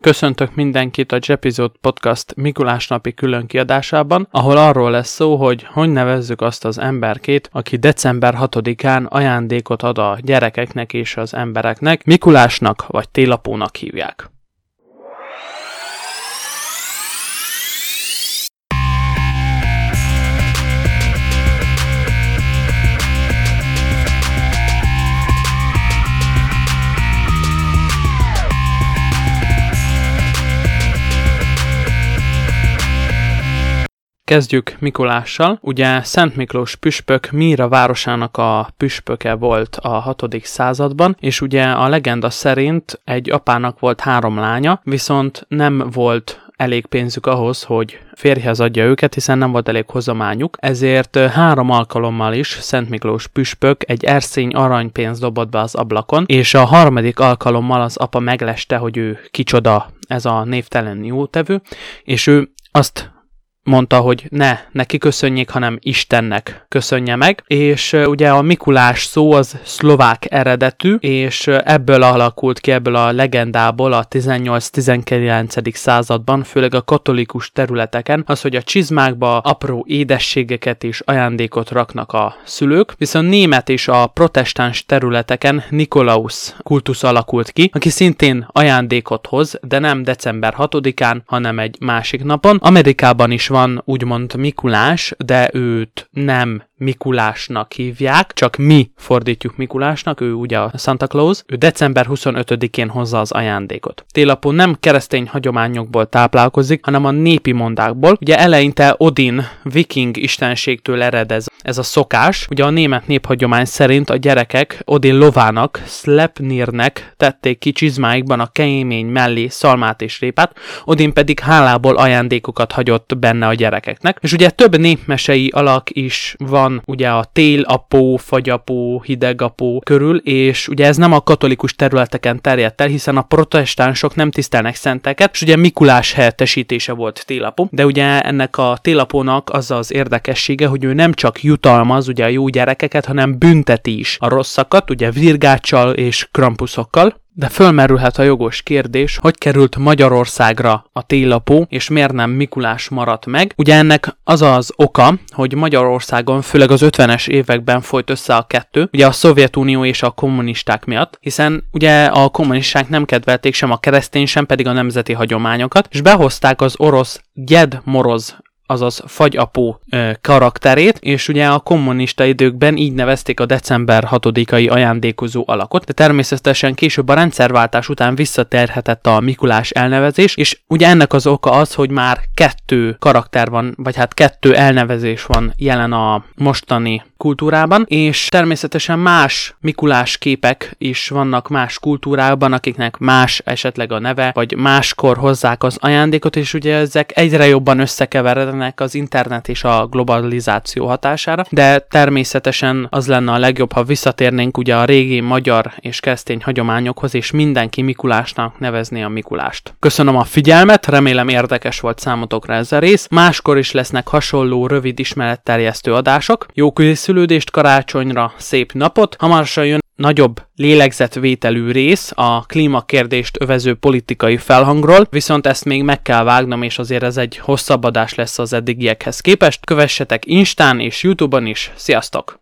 Köszöntök mindenkit a Jepizód Podcast Mikulás napi külön kiadásában, ahol arról lesz szó, hogy hogy nevezzük azt az emberkét, aki december 6-án ajándékot ad a gyerekeknek és az embereknek, Mikulásnak vagy télapónak hívják. Kezdjük Mikulással. Ugye Szent Miklós püspök Míra városának a püspöke volt a 6. században, és ugye a legenda szerint egy apának volt három lánya, viszont nem volt elég pénzük ahhoz, hogy férjhez adja őket, hiszen nem volt elég hozamányuk, ezért három alkalommal is Szent Miklós püspök egy erszény aranypénzt dobott be az ablakon, és a harmadik alkalommal az apa megleste, hogy ő kicsoda ez a névtelen jótevő, és ő azt mondta, hogy ne neki köszönjék, hanem Istennek köszönje meg, és ugye a Mikulás szó az szlovák eredetű, és ebből alakult ki, ebből a legendából a 18-19. században, főleg a katolikus területeken, az, hogy a csizmákba apró édességeket és ajándékot raknak a szülők, viszont német és a protestáns területeken Nikolaus kultusz alakult ki, aki szintén ajándékot hoz, de nem december 6-án, hanem egy másik napon. Amerikában is van úgymond Mikulás, de őt nem Mikulásnak hívják, csak mi fordítjuk Mikulásnak, ő ugye a Santa Claus, ő december 25-én hozza az ajándékot. Télapó nem keresztény hagyományokból táplálkozik, hanem a népi mondákból. Ugye eleinte Odin viking istenségtől ered ez, ez a szokás. Ugye a német néphagyomány szerint a gyerekek Odin lovának, Slepnirnek tették ki csizmáikban a kemény mellé szalmát és répát, Odin pedig hálából ajándékokat hagyott benne a gyerekeknek. És ugye több népmesei alak is van van ugye a télapó, fagyapó, hidegapó körül, és ugye ez nem a katolikus területeken terjedt el, hiszen a protestánsok nem tisztelnek szenteket, és ugye Mikulás helyettesítése volt télapó, de ugye ennek a télapónak az az érdekessége, hogy ő nem csak jutalmaz ugye a jó gyerekeket, hanem bünteti is a rosszakat, ugye virgáccsal és krampuszokkal, de fölmerülhet a jogos kérdés, hogy került Magyarországra a télapó, és miért nem Mikulás maradt meg. Ugye ennek az az oka, hogy Magyarországon főleg az 50-es években folyt össze a kettő, ugye a Szovjetunió és a kommunisták miatt, hiszen ugye a kommunisták nem kedvelték sem a keresztény, sem pedig a nemzeti hagyományokat, és behozták az orosz Gyed Moroz azaz fagyapó karakterét, és ugye a kommunista időkben így nevezték a december 6-ai ajándékozó alakot, de természetesen később a rendszerváltás után visszatérhetett a Mikulás elnevezés, és ugye ennek az oka az, hogy már kettő karakter van, vagy hát kettő elnevezés van jelen a mostani kultúrában, és természetesen más Mikulás képek is vannak más kultúrában, akiknek más esetleg a neve, vagy máskor hozzák az ajándékot, és ugye ezek egyre jobban összekeverednek ennek az internet és a globalizáció hatására, de természetesen az lenne a legjobb, ha visszatérnénk ugye a régi magyar és keresztény hagyományokhoz, és mindenki Mikulásnak nevezné a Mikulást. Köszönöm a figyelmet, remélem érdekes volt számotokra ez a rész. Máskor is lesznek hasonló rövid ismeretterjesztő adások. Jó készülődést karácsonyra, szép napot! Hamarosan jön nagyobb lélegzetvételű rész a klímakérdést övező politikai felhangról, viszont ezt még meg kell vágnom, és azért ez egy hosszabb adás lesz az eddigiekhez képest. Kövessetek Instán és Youtube-on is. Sziasztok!